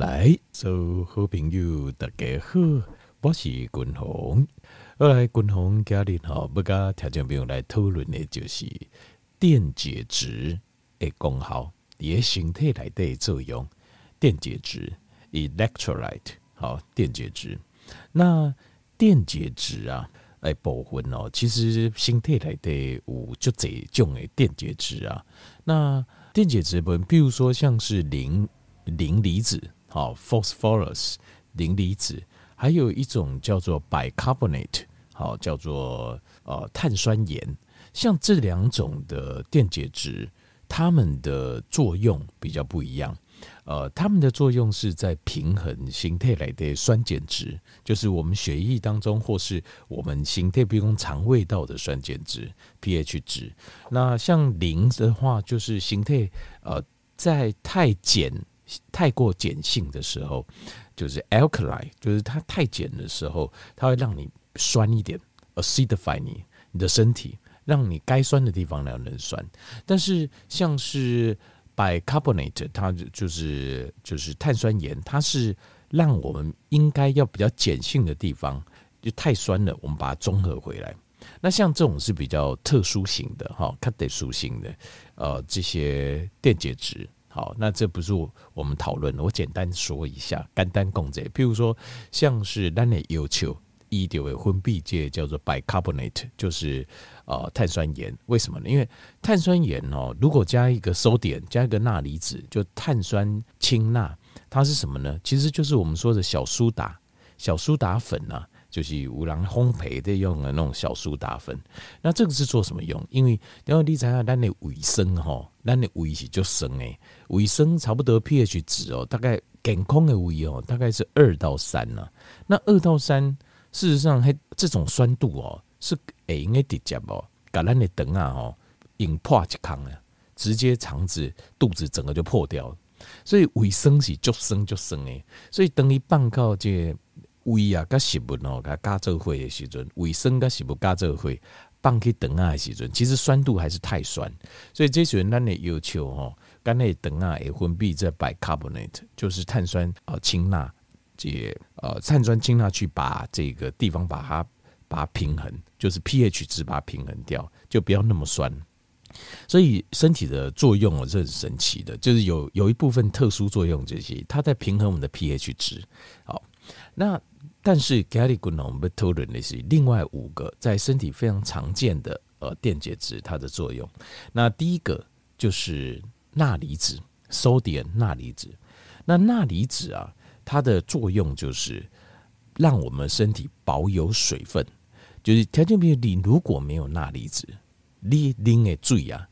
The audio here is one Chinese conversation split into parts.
来，所有好朋友大家好，我是君鸿。后来君鸿家里哈，要跟听众朋友来讨论的就是电解质的功效，在身体内的作用。电解质 （electrolyte） 好，电解质。那电解质啊，来部分哦，其实身体内的有就这种的电解质啊。那电解质部分，比如说像是磷磷离子。好，phosphorus 磷离子，还有一种叫做 bicarbonate，好，叫做呃碳酸盐。像这两种的电解质，它们的作用比较不一样。呃，它们的作用是在平衡形态来的酸碱值，就是我们血液当中或是我们形态，比如肠胃道的酸碱值 pH 值。那像磷的话，就是形态呃在太碱。太过碱性的时候，就是 alkali，就是它太碱的时候，它会让你酸一点，acidify 你你的身体，让你该酸的地方呢能酸。但是像是 bicarbonate，它就就是就是碳酸盐，它是让我们应该要比较碱性的地方就太酸了，我们把它中和回来。那像这种是比较特殊型的哈，特殊型的呃这些电解质。好，那这不是我们讨论，我简单说一下，简单讲这，譬如说，像是咱的要求，一点为分泌介叫做 bicarbonate，就是呃碳酸盐。为什么呢？因为碳酸盐哦，如果加一个 sodium，加一个钠离子，就碳酸氢钠，它是什么呢？其实就是我们说的小苏打，小苏打粉呐、啊。就是有人烘焙的用的那种小苏打粉，那这个是做什么用？因为因为你知道咱的胃酸哈，咱的胃是就酸诶，胃酸差不多 pH 值哦，大概健康的胃哦，大概是二到三呐。那二到三，事实上，还这种酸度哦，是会应该直接哦，把咱的肠啊吼引破一坑啊，直接肠子肚子整个就破掉了。所以胃酸是就酸就酸诶，所以等于放到这个。胃啊，甲食物哦，甲加做伙的时阵，胃酸甲食物加做伙，放去肠啊的时阵，其实酸度还是太酸，所以这时阵咱的要求吼，肝内肠啊会分泌这 bicarbonate，就是碳酸呃氢钠，这呃碳酸氢钠去把这个地方把它把它平衡，就是 pH 值把它平衡掉，就不要那么酸。所以身体的作用哦是很神奇的，就是有有一部分特殊作用，这些它在平衡我们的 pH 值。好，那。但是 Gary Gunong Betoden 的是另外五个在身体非常常见的呃电解质，它的作用。那第一个就是钠离子，sodium 钠离子。那钠离子啊，它的作用就是让我们身体保有水分。就是条件比如你如果没有钠离子，你拎的水啊，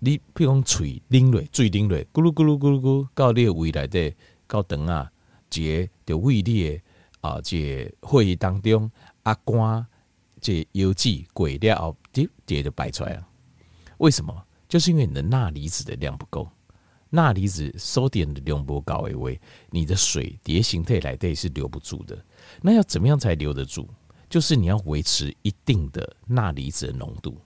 你譬如讲嘴啉落水啉落，咕噜咕噜咕噜咕，到你的胃内底，到肠啊，结就胃里的。啊，这会议当中，阿关这油剂过了后，直接就摆出来了。为什么？就是因为你的钠离子的量不够，钠离子收点的量不够的话，你的水叠形态来对是留不住的。那要怎么样才留得住？就是你要维持一定的钠离子的浓度。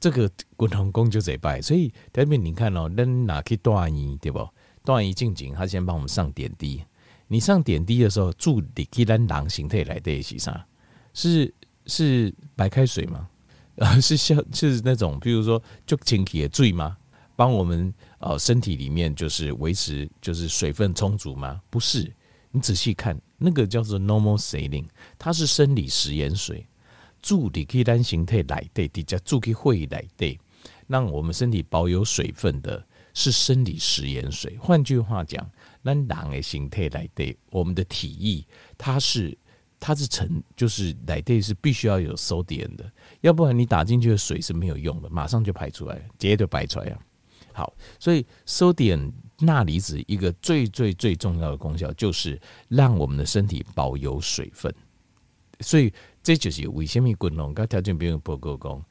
这个滚筒工就这摆，所以特别你看哦，恁拿去大医对不？大医进前，他先帮我们上点滴。你上点滴的时候，注你给咱人形态来的是啥？是是白开水吗？呃，是像是那种，比如说就清洁的水吗？帮我们呃身体里面就是维持就是水分充足吗？不是，你仔细看那个叫做 normal saline，它是生理食盐水，注你给咱形态来的，底下注给会来的，让我们身体保有水分的是生理食盐水。换句话讲。那人的形态来对，我们的体液它是它是成就是来对是必须要有 sodium 的，要不然你打进去的水是没有用的，马上就排出来，直接就排出来了。好，所以 sodium 钠离子一个最最最重要的功效就是让我们的身体保有水分，所以这就是为什么滚龙跟条件不用报告讲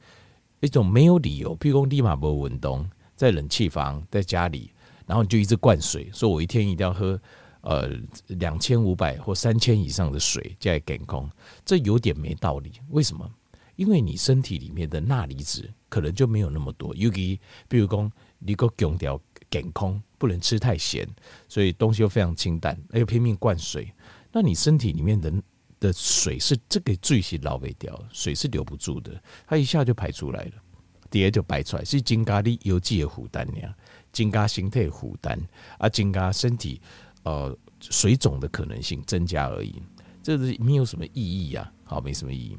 一种没有理由，譬如讲立马不运动，在冷气房，在家里。然后你就一直灌水，说我一天一定要喝，呃，两千五百或三千以上的水加健康，这有点没道理。为什么？因为你身体里面的钠离子可能就没有那么多。尤其比如说，你个强调减空，不能吃太咸，所以东西又非常清淡，又拼命灌水。那你身体里面的的水是这个最是捞不掉，水是留不住的，它一下就排出来了，底下就排出来，是增加你有机的负担呀，增加身体负担啊，增加身体呃水肿的可能性增加而已，这是没有什么意义呀，好，没什么意义。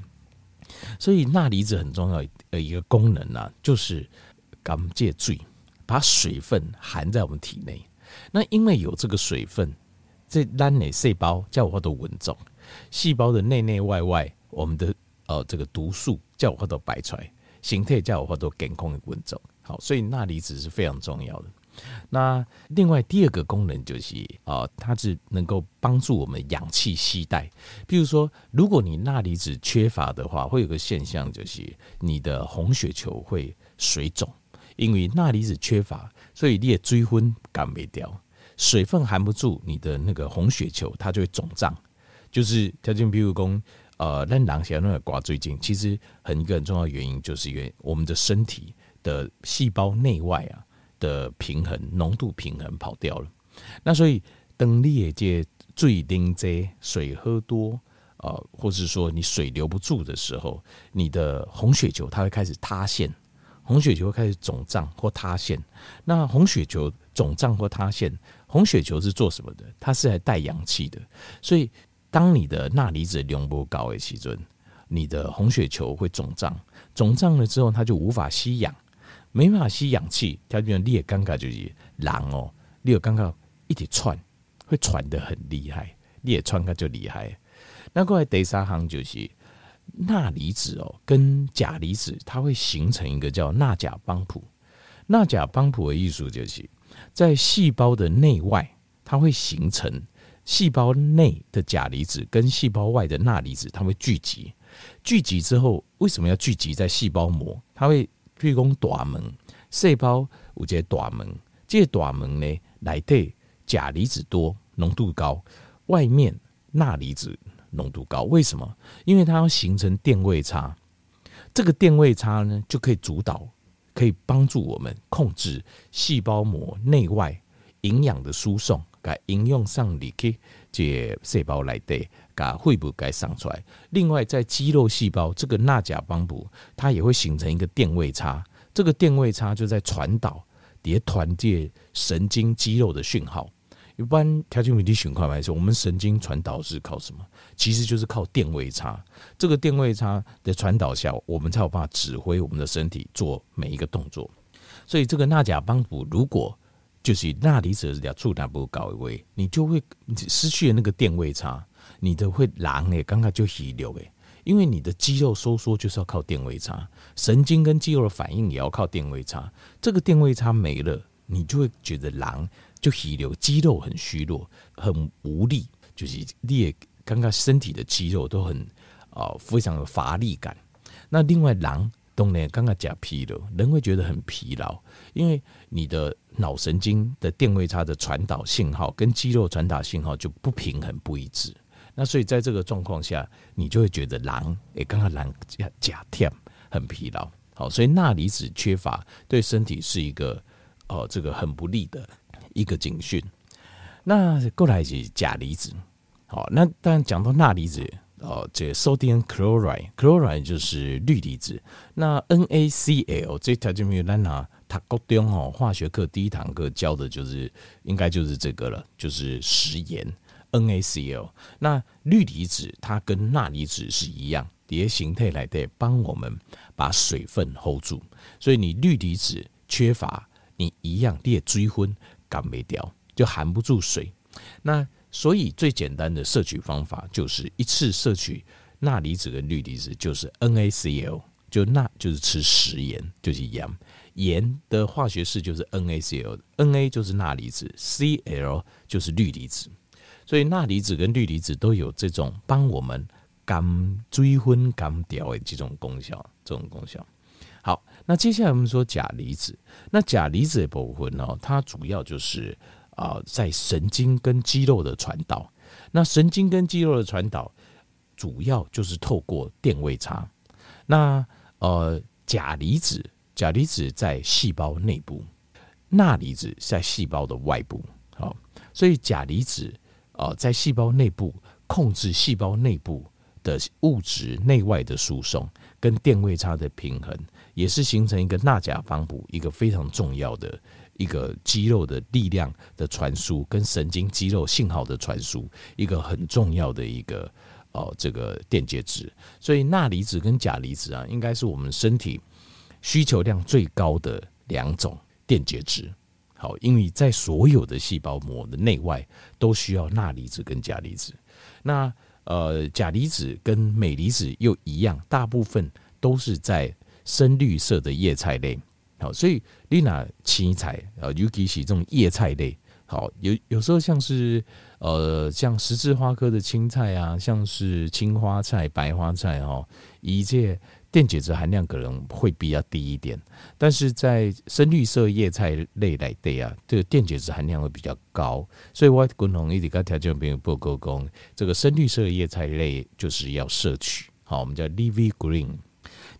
所以钠离子很重要的一个功能啊，就是刚借水，把水分含在我们体内。那因为有这个水分。这单内细胞叫我都稳重，细胞的内内外外，我们的呃这个毒素叫我都摆出来，形态叫我都健康的稳重。好，所以钠离子是非常重要的。那另外第二个功能就是啊、它是能够帮助我们氧气携带。比如说，如果你钠离子缺乏的话，会有个现象就是你的红血球会水肿，因为钠离子缺乏，所以你的追分赶不掉。水分含不住你的那个红血球，它就会肿胀。就是条件，比如说，呃，那狼血那个挂最近，其实很一个很重要的原因，就是因为我们的身体的细胞内外啊的平衡浓度平衡跑掉了。那所以，当你也借最丁这水喝多，呃，或是说你水留不住的时候，你的红血球它会开始塌陷，红血球会开始肿胀或塌陷。那红血球肿胀或塌陷。红血球是做什么的？它是来带氧气的。所以，当你的钠离子浓度高的时候，你的红血球会肿胀，肿胀了之后，它就无法吸氧，没办法吸氧气。它就你也尴尬，就是狼哦，你有尴尬一直喘，会喘得很厉害，你也喘个就厉害。那过来第三行就是钠离子哦，跟钾离子，它会形成一个叫钠钾帮浦。钠钾帮浦的意思就是。在细胞的内外，它会形成细胞内的钾离子跟细胞外的钠离子，它会聚集。聚集之后，为什么要聚集在细胞膜？它会提供短门，细胞有这短门，这个短门呢，来对钾离子多，浓度高，外面钠离子浓度高。为什么？因为它要形成电位差，这个电位差呢，就可以主导。可以帮助我们控制细胞膜内外营养的输送，该应用上力去这细胞来对，该会不该上出来。另外，在肌肉细胞，这个钠钾帮补，它也会形成一个电位差，这个电位差就在传导，也传递神经肌肉的讯号。一般条件媒体循环来说，我们神经传导是靠什么？其实就是靠电位差。这个电位差的传导下，我们才有办法指挥我们的身体做每一个动作。所以，这个钠钾帮补如果就是钠离子的触达不高位，你就会失去了那个电位差，你的会狼诶，刚刚就遗留诶，因为你的肌肉收缩就是要靠电位差，神经跟肌肉的反应也要靠电位差。这个电位差没了，你就会觉得狼。就体流肌肉很虚弱，很无力，就是你也刚刚身体的肌肉都很啊、呃，非常有乏力感。那另外，狼当然刚刚讲疲劳，人会觉得很疲劳，因为你的脑神经的电位差的传导信号跟肌肉传导信号就不平衡不一致。那所以在这个状况下，你就会觉得狼也，刚刚狼假假跳很疲劳。好，所以钠离子缺乏对身体是一个哦、呃，这个很不利的。一个警讯，那过来是钾离子，好，那当然讲到钠离子哦，这 sodium chloride，chloride 就是氯离子。那 NaCl 这条就没有咱拿，它高中哦，化学课第一堂课教的就是应该就是这个了，就是食盐 NaCl。那氯离子它跟钠离子是一样，叠形态来的，帮我们把水分 hold 住。所以你氯离子缺乏，你一样你也追昏。干没掉，就含不住水。那所以最简单的摄取方法就是一次摄取钠离子跟氯离子，就是 NaCl，就钠就是吃食盐，就是盐。盐的化学式就是 NaCl，Na 就是钠离子，Cl 就是氯离子。所以钠离子跟氯离子都有这种帮我们干追分干掉的这种功效，这种功效。好，那接下来我们说钾离子。那钾离子的部分呢，它主要就是啊、在神经跟肌肉的传导。那神经跟肌肉的传导，主要就是透过电位差。那呃，钾离子，钾离子在细胞内部，钠离子在细胞的外部，好，所以钾离子啊在细胞内部控制细胞内部的物质内外的输送跟电位差的平衡，也是形成一个钠钾方补一个非常重要的一个肌肉的力量的传输跟神经肌肉信号的传输一个很重要的一个哦这个电解质。所以钠离子跟钾离子啊，应该是我们身体需求量最高的两种。电解质，好，因为在所有的细胞膜的内外都需要钠离子跟钾离子。那呃，钾离子跟镁离子又一样，大部分都是在深绿色的叶菜类。好，所以你拿青菜，啊，尤其是这种叶菜类，好，有有时候像是呃，像十字花科的青菜啊，像是青花菜、白花菜哦，一介。电解质含量可能会比较低一点，但是在深绿色叶菜类来对啊，这个电解质含量会比较高，所以我共同一直跟条件朋友报告讲，这个深绿色叶菜类就是要摄取，好，我们叫 l e v y green，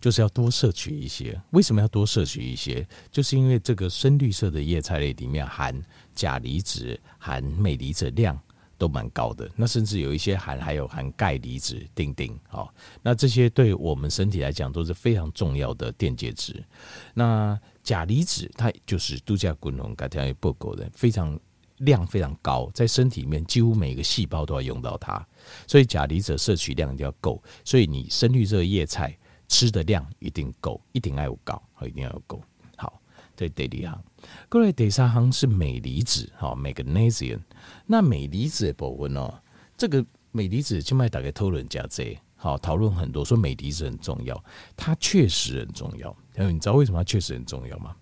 就是要多摄取一些。为什么要多摄取一些？就是因为这个深绿色的叶菜类里面含钾离子、含镁离子量。都蛮高的，那甚至有一些含还有含钙离子，丁丁，好，那这些对我们身体来讲都是非常重要的电解质。那钾离子它就是度假滚龙，刚才报告的，非常量非常高，在身体里面几乎每个细胞都要用到它，所以钾离子摄取量一定要够，所以你深绿色叶菜吃的量一定够，一定要有够，一定要有够。好对，第二行，过来第三行是镁离子，哈，magnesium。那镁离子的部分哦，这个镁离子就卖大概讨论加这，好，讨论很多，说镁离子很重要，它确实很重要。你知道为什么它确实很重要吗？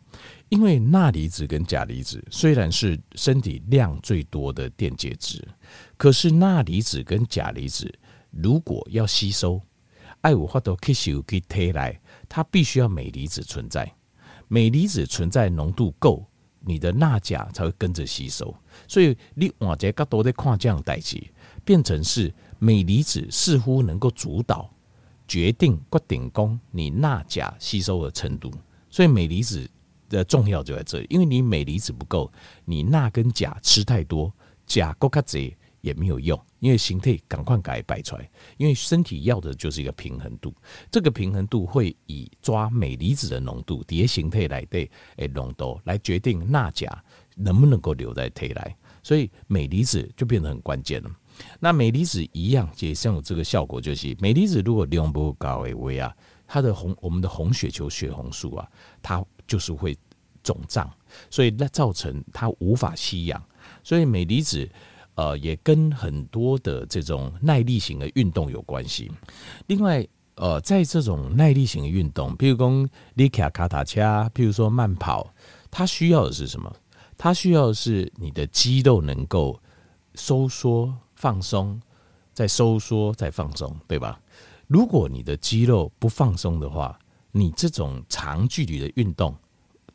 因为钠离子跟钾离子虽然是身体量最多的电解质，可是钠离子跟钾离子如果要吸收，爱有法度吸收去体内，它必须要镁离子存在。镁离子存在浓度够，你的钠钾才会跟着吸收。所以你往这个角度在看这样代志，变成是镁离子似乎能够主导决定决定功你钠钾吸收的程度。所以镁离子的重要就在这里，因为你镁离子不够，你钠跟钾吃太多，钾够卡。也没有用，因为形态赶快改摆出来，因为身体要的就是一个平衡度，这个平衡度会以抓镁离子的浓度，叠形态来对诶浓度来决定钠钾能不能够留在体内，所以镁离子就变得很关键了。那镁离子一样也像有这个效果，就是镁离子如果量不够高诶位啊，它的红我们的红血球血红素啊，它就是会肿胀，所以那造成它无法吸氧，所以镁离子。呃，也跟很多的这种耐力型的运动有关系。另外，呃，在这种耐力型的运动，譬如说你骑脚踏车，譬如说慢跑，它需要的是什么？它需要的是你的肌肉能够收缩、放松，再收缩、再放松，对吧？如果你的肌肉不放松的话，你这种长距离的运动，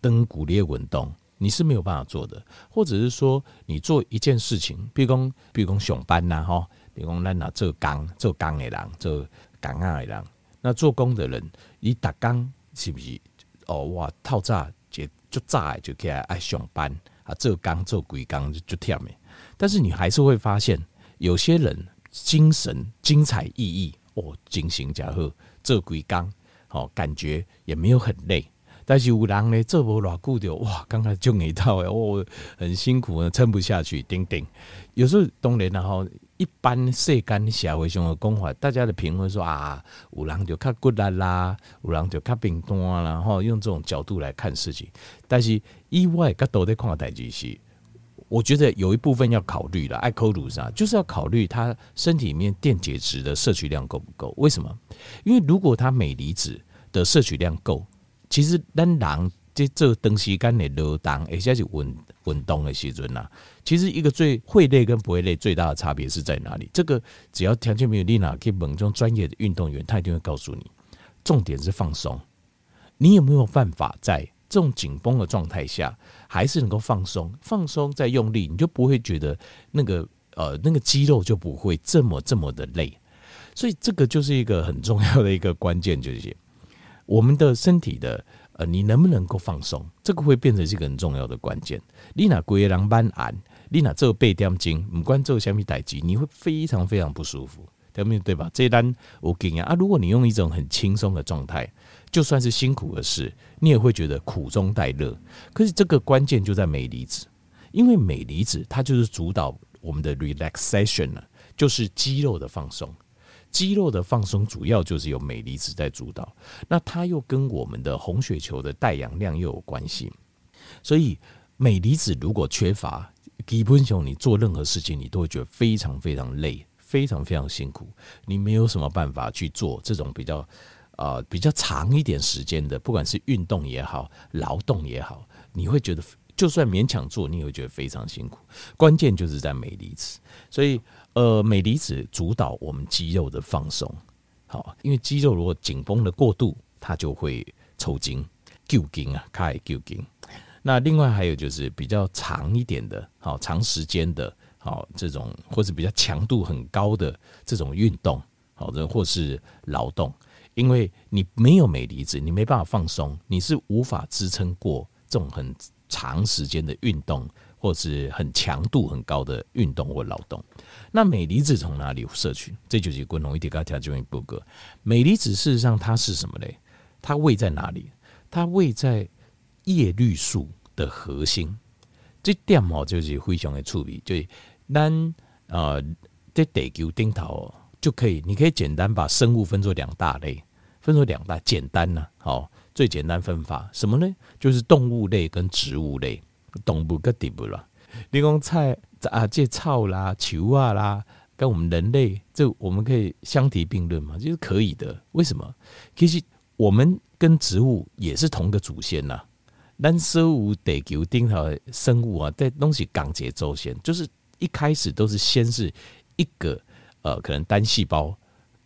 登骨裂运动。你是没有办法做的，或者是说你做一件事情，比如讲，比如讲上班呐，哈，比如讲咱呐做工，做工的人，做工啊的人，那做工的人，你打工是不是？哦哇，透早就就早就起来爱上班啊，做工做鬼工就就忝的。但是你还是会发现，有些人精神精彩奕奕，哦，精神家伙做鬼工，哦，感觉也没有很累。但是有人呢，做不偌久就哇，刚才就一套诶，哦，很辛苦呢，撑不下去，顶顶。有时候当然然后一般世间社会上的讲法，大家的评论说啊，有人就较骨力啦，有人就较平淡啦，然后用这种角度来看事情。但是意外较多的看待就是，我觉得有一部分要考虑了，爱考虑啥，就是要考虑他身体里面电解质的摄取量够不够？为什么？因为如果他镁离子的摄取量够。其实咱人在做长时间的劳动，而且是运运动的时阵呐，其实一个最会累跟不会累最大的差别是在哪里？这个只要条件没有丽娜可以问这种专业的运动员，他一定会告诉你，重点是放松。你有没有办法在这种紧绷的状态下，还是能够放松？放松再用力，你就不会觉得那个呃那个肌肉就不会这么这么的累。所以这个就是一个很重要的一个关键，就是。我们的身体的呃，你能不能够放松，这个会变成是一个很重要的关键。你那龟狼斑癌，你那这个背点筋，不管做什么代志，你会非常非常不舒服，对不对？吧？这单我给你啊，如果你用一种很轻松的状态，就算是辛苦的事，你也会觉得苦中带乐。可是这个关键就在镁离子，因为镁离子它就是主导我们的 relaxation 呢，就是肌肉的放松。肌肉的放松主要就是由镁离子在主导，那它又跟我们的红血球的带氧量又有关系，所以镁离子如果缺乏，基本上你做任何事情你都会觉得非常非常累，非常非常辛苦，你没有什么办法去做这种比较啊、呃、比较长一点时间的，不管是运动也好，劳动也好，你会觉得就算勉强做，你也会觉得非常辛苦。关键就是在镁离子，所以。呃，镁离子主导我们肌肉的放松，好，因为肌肉如果紧绷的过度，它就会抽筋、揪筋啊，开揪筋。那另外还有就是比较长一点的，好，长时间的，好，这种或是比较强度很高的这种运动，好，的或是劳动，因为你没有镁离子，你没办法放松，你是无法支撑过这种很长时间的运动。或是很强度很高的运动或劳动，那镁离子从哪里摄取？这就是共同一点跟条件一步个。镁离子事实上它是什么嘞？它位在哪里？它位在叶绿素的核心。这点哦，就是非常的处理，就是咱呃在地球顶头就可以，你可以简单把生物分作两大类，分作两大简单呢，好，最简单分法什么呢？就是动物类跟植物类。动物跟植物啦，你讲菜啊，这草啦、球啊啦，跟我们人类，这我们可以相提并论嘛？就是可以的。为什么？其实我们跟植物也是同个祖先呐。咱生物地球顶头生物啊，在东西钢结周先，就是一开始都是先是一个呃，可能单细胞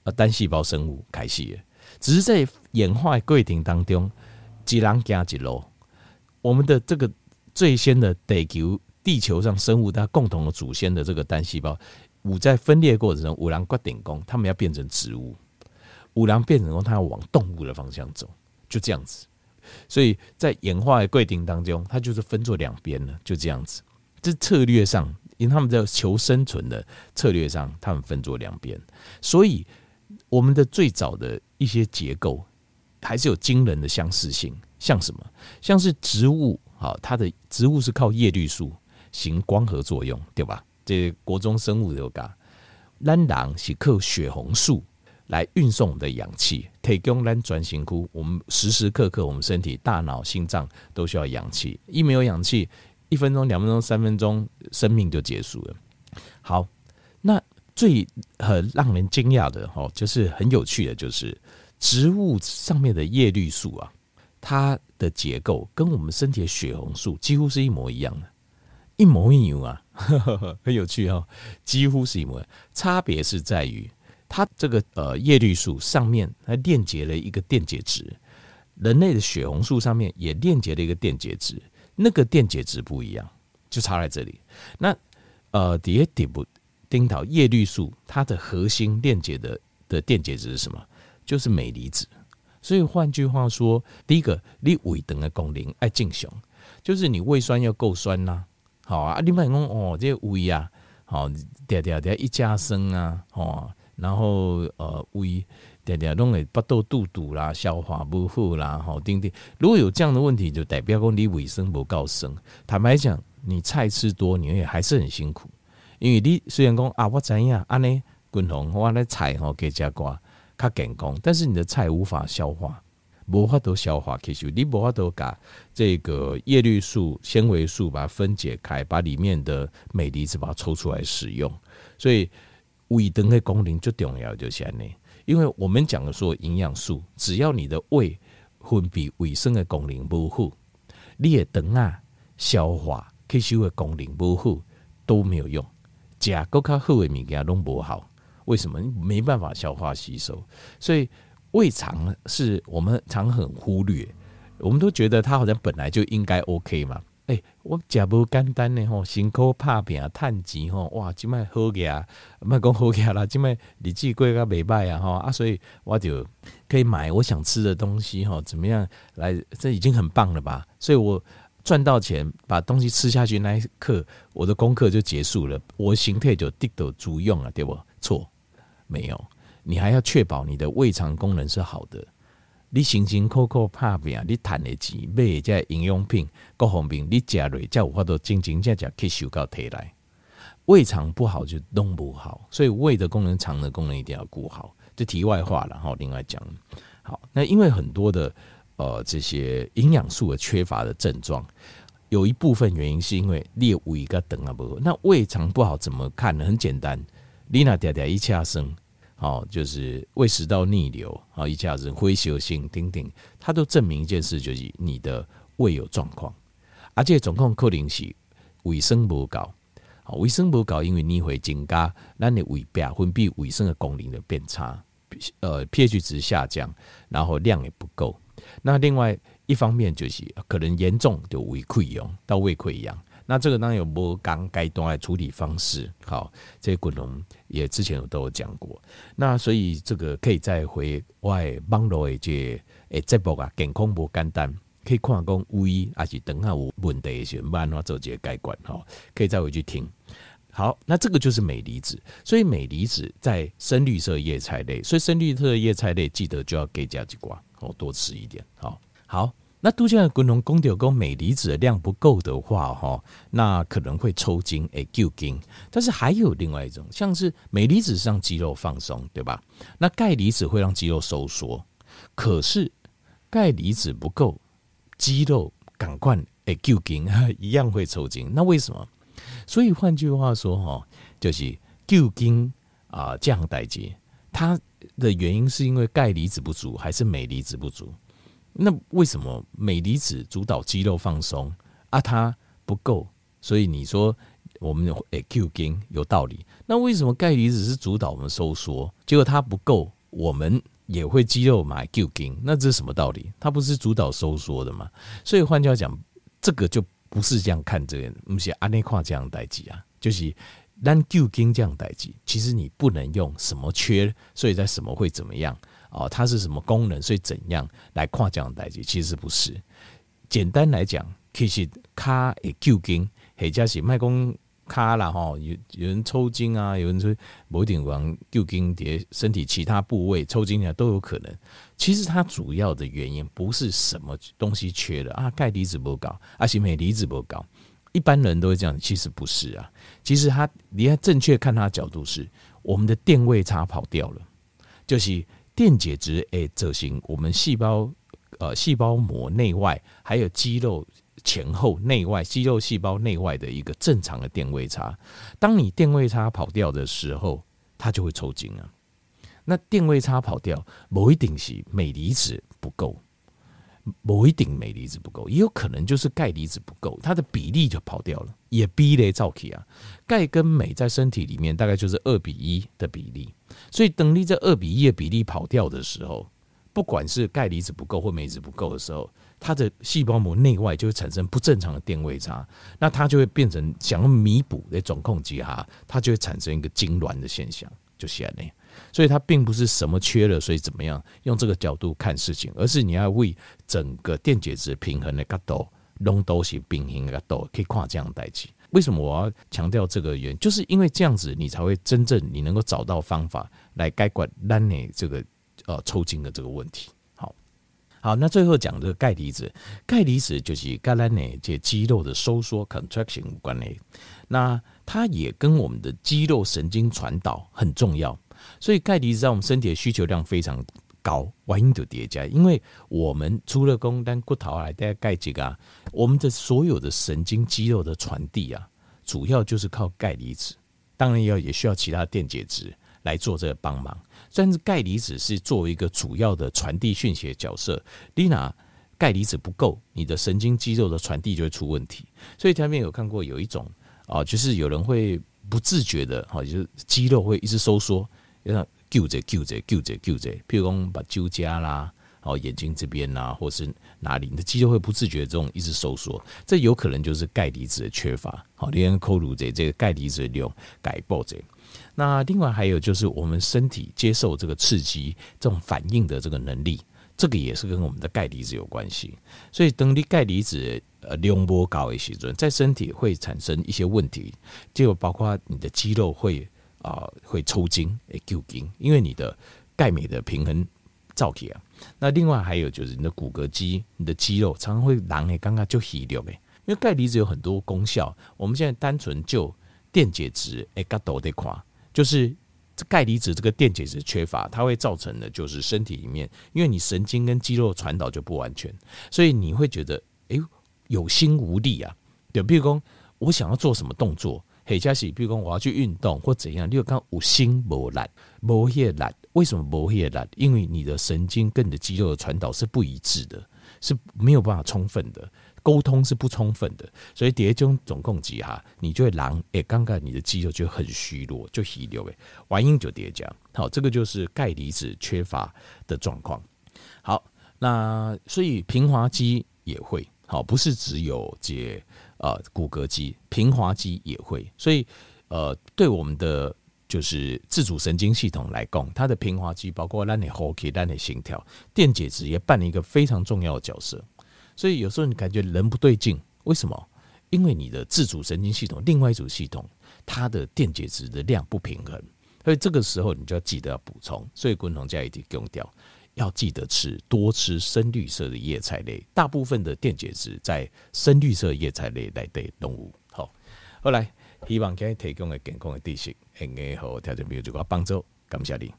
呃单细胞生物开始的，只是在演化的过程当中，一人行一路，我们的这个。最先的地球地球上生物，它共同的祖先的这个单细胞，五在分裂过程中，五郎决定讲，他们要变成植物，五郎变成功，它要往动物的方向走，就这样子。所以在演化的规定当中，它就是分作两边了，就这样子。这策略上，因为他们在求生存的策略上，他们分作两边。所以我们的最早的一些结构还是有惊人的相似性，像什么？像是植物。好，它的植物是靠叶绿素行光合作用，对吧？这国中生物有讲，咱人是靠血红素来运送我们的氧气，提供咱转型库。我们时时刻刻，我们身体、大脑、心脏都需要氧气。一没有氧气，一分钟、两分钟、三分钟，生命就结束了。好，那最很让人惊讶的哦，就是很有趣的，就是植物上面的叶绿素啊。它的结构跟我们身体的血红素几乎是一模一样的，一模一样啊，很有趣哦，几乎是一模一样。差别是在于它这个呃叶绿素上面它链接了一个电解质，人类的血红素上面也链接了一个电解质，那个电解质不一样，就差在这里。那呃，底下顶不丁岛叶绿素它的核心链接的的电解质是什么？就是镁离子。所以换句话说，第一个，你胃肠的功能爱正常，就是你胃酸要够酸呐，好啊。另外讲哦，这个胃啊，好，点点点一加生啊，哦，然后呃胃点点弄个巴肚肚肚啦，消化不好啦，好，丁丁。如果有这样的问题，就代表讲你胃酸不够深。坦白讲，你菜吃多，你也还是很辛苦，因为你虽然讲啊，我知影安尼，滚红我那菜吼给加挂。它减工，但是你的菜无法消化，无法都消化，吸收你无法都把这个叶绿素、纤维素把它分解开，把里面的镁离子把它抽出来使用。所以胃肠的功能最重要就是安尼，因为我们讲的说营养素，只要你的胃分泌卫生的功能不好，你的肠啊消化吸收的功能不好都没有用，食更较好的物件拢无好。为什么没办法消化吸收？所以胃肠是我们常很忽略，我们都觉得它好像本来就应该 OK 嘛，哎、我假不简单的吼，辛苦打拼趁钱吼，哇，即摆好个，唔系讲好个啦，即摆日子过个袂歹啊吼啊，所以我就可以买我想吃的东西吼，怎么样来？这已经很棒了吧？所以我赚到钱，把东西吃下去那一刻，我的功课就结束了，我形态就得到足用了，对不？错，没有，你还要确保你的胃肠功能是好的。你辛辛苦苦打拼，你赚的钱买这营养品，各方面你食落才有法度真真正正吸收到体内。胃肠不好就弄不好，所以胃的功能、肠的功能一定要顾好。这题外话了哈，另外讲。好，那因为很多的呃这些营养素的缺乏的症状，有一部分原因是因为你的胃个等啊不，那胃肠不好怎么看呢？很简单，你那点点一下生。好，就是胃食道逆流啊，一下子灰血性等等，它都证明一件事，就是你的胃有状况，而且总共可能是卫生不够，卫生不够，因为你会增加，那你胃壁分泌卫生的功能的变差，呃，pH 值下降，然后量也不够。那另外一方面就是可能严重的胃溃疡到胃溃疡。那这个当然有无刚该段的处理方式，好，这些滚龙也之前有都有讲过。那所以这个可以再回外网络的这诶节目啊，健康无简单，可以看讲胃还是等下有问题的时候，慢慢做这个改观哈，可以再回去听。好，那这个就是镁离子，所以镁离子在深绿色叶菜类，所以深绿色叶菜类记得就要给加几瓜哦，多吃一点。好，好。那都像滚龙公掉，讲镁离子的量不够的话，哈，那可能会抽筋，诶，旧筋。但是还有另外一种，像是镁离子让肌肉放松，对吧？那钙离子会让肌肉收缩，可是钙离子不够，肌肉赶快诶旧筋，一样会抽筋。那为什么？所以换句话说，哈，就是旧筋啊这样代谢，它的原因是因为钙离子不足，还是镁离子不足？那为什么镁离子主导肌肉放松啊？它不够，所以你说我们诶 Q 筋有道理。那为什么钙离子是主导我们收缩，结果它不够，我们也会肌肉买 Q 筋？那这是什么道理？它不是主导收缩的吗？所以换句话讲，这个就不是这样看这个，不是按内跨这样代际啊，就是让 Q 筋这样代际。其实你不能用什么缺，所以在什么会怎么样。哦，它是什么功能？所以怎样来跨这样代志？其实不是。简单来讲，其实卡会抽筋，或者是卖讲卡啦哈，有有人抽筋啊，有人说某点往抽筋叠身体其他部位抽筋啊，都有可能。其实它主要的原因不是什么东西缺了啊，钙离子不高，而且镁离子不高。一般人都会这样，其实不是啊。其实它你要正确看它的角度是，我们的电位差跑掉了，就是。电解质诶，这型我们细胞呃细胞膜内外还有肌肉前后内外肌肉细胞内外的一个正常的电位差。当你电位差跑掉的时候，它就会抽筋啊。那电位差跑掉，某一定是镁离子不够，某一顶镁离子不够，也有可能就是钙离子不够，它的比例就跑掉了，也比例造起啊。钙跟镁在身体里面大概就是二比一的比例。所以，等你这二比一的比例跑掉的时候，不管是钙离子不够或镁离不够的时候，它的细胞膜内外就会产生不正常的电位差，那它就会变成想要弥补的总控机哈，它就会产生一个痉挛的现象，就是这样。所以它并不是什么缺了，所以怎么样用这个角度看事情，而是你要为整个电解质平衡的角度，拢都是平衡的角度，可以跨这样代志。为什么我要强调这个原因？就是因为这样子，你才会真正你能够找到方法来改管咱内这个呃抽筋的这个问题。好，好，那最后讲这个钙离子，钙离子就是跟咱内这肌肉的收缩 contraction 有关的，那它也跟我们的肌肉神经传导很重要，所以钙离子在我们身体的需求量非常高，原因就叠加，因为我们除了供单骨头来带钙质啊，我们的所有的神经肌肉的传递啊，主要就是靠钙离子，当然要也需要其他电解质来做这个帮忙，但是钙离子是作为一个主要的传递讯息的角色。你拿钙离子不够，你的神经肌肉的传递就会出问题。所以前面有看过有一种啊，就是有人会不自觉的，哈，就是肌肉会一直收缩，那救者救者救者救者，譬如讲把揪痂啦，好眼睛这边呐、啊，或是哪里，你的肌肉会不自觉这种一直收缩，这有可能就是钙离子的缺乏。好，连扣乳这这个钙离子的量钙爆这。那另外还有就是我们身体接受这个刺激这种反应的这个能力，这个也是跟我们的钙离子有关系。所以等你钙离子呃量波高的时候，在身体会产生一些问题，就包括你的肌肉会啊、呃、会抽筋、会揪筋，因为你的钙镁的平衡造起啊。那另外还有就是你的骨骼肌、你的肌肉常常会狼诶，刚刚就虚弱诶，因为钙离子有很多功效。我们现在单纯就电解质诶，角度得看。就是钙离子这个电解质缺乏，它会造成的就是身体里面，因为你神经跟肌肉传导就不完全，所以你会觉得哎有心无力啊。对，比如说我想要做什么动作，嘿，加是比如说我要去运动或怎样，你有刚有心无力，无些力，为什么无些力？因为你的神经跟你的肌肉的传导是不一致的，是没有办法充分的。沟通是不充分的，所以第一种总共几哈，你就会狼诶，刚刚你的肌肉就很虚弱，就虚弱诶，完因就叠加，好，这个就是钙离子缺乏的状况。好，那所以平滑肌也会好，不是只有这呃骨骼肌，平滑肌也会。所以呃，对我们的就是自主神经系统来讲，它的平滑肌包括让你呼吸、让你心跳，电解质也扮演一个非常重要的角色。所以有时候你感觉人不对劲，为什么？因为你的自主神经系统另外一组系统，它的电解质的量不平衡，所以这个时候你就要记得要补充。所以滚筒加一点用掉，要记得吃多吃深绿色的叶菜类，大部分的电解质在深绿色叶菜类来对动物。好，后来希望给你提供的健康的知识，能够和条件朋友这个帮助，感谢你。